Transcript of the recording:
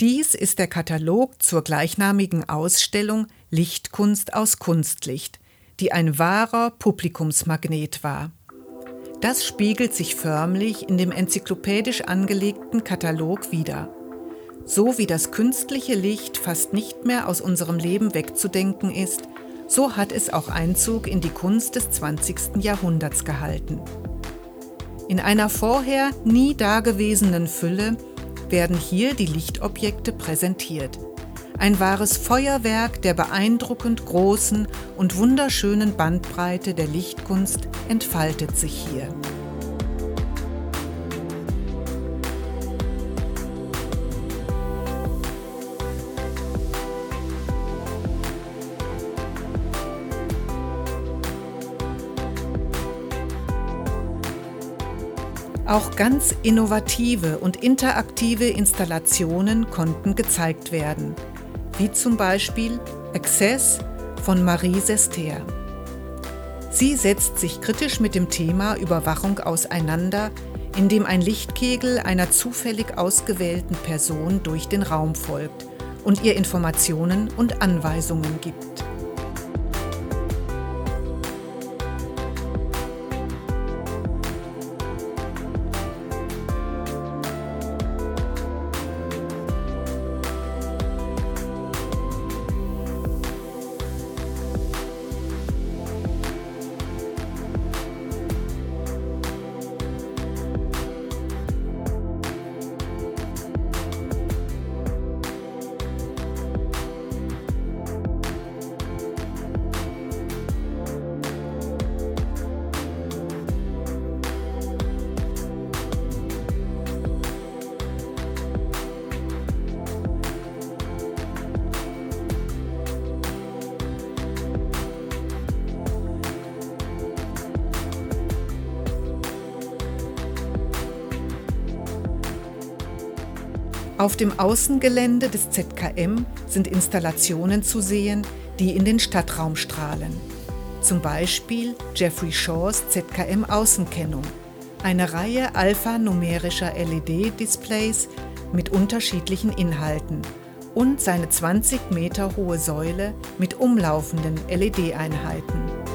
Dies ist der Katalog zur gleichnamigen Ausstellung Lichtkunst aus Kunstlicht, die ein wahrer Publikumsmagnet war. Das spiegelt sich förmlich in dem enzyklopädisch angelegten Katalog wider. So wie das künstliche Licht fast nicht mehr aus unserem Leben wegzudenken ist, so hat es auch Einzug in die Kunst des 20. Jahrhunderts gehalten. In einer vorher nie dagewesenen Fülle werden hier die Lichtobjekte präsentiert. Ein wahres Feuerwerk der beeindruckend großen und wunderschönen Bandbreite der Lichtkunst entfaltet sich hier. Auch ganz innovative und interaktive Installationen konnten gezeigt werden, wie zum Beispiel Access von Marie Sester. Sie setzt sich kritisch mit dem Thema Überwachung auseinander, indem ein Lichtkegel einer zufällig ausgewählten Person durch den Raum folgt und ihr Informationen und Anweisungen gibt. Auf dem Außengelände des ZKM sind Installationen zu sehen, die in den Stadtraum strahlen. Zum Beispiel Jeffrey Shaws ZKM Außenkennung, eine Reihe alphanumerischer LED-Displays mit unterschiedlichen Inhalten und seine 20 Meter hohe Säule mit umlaufenden LED-Einheiten.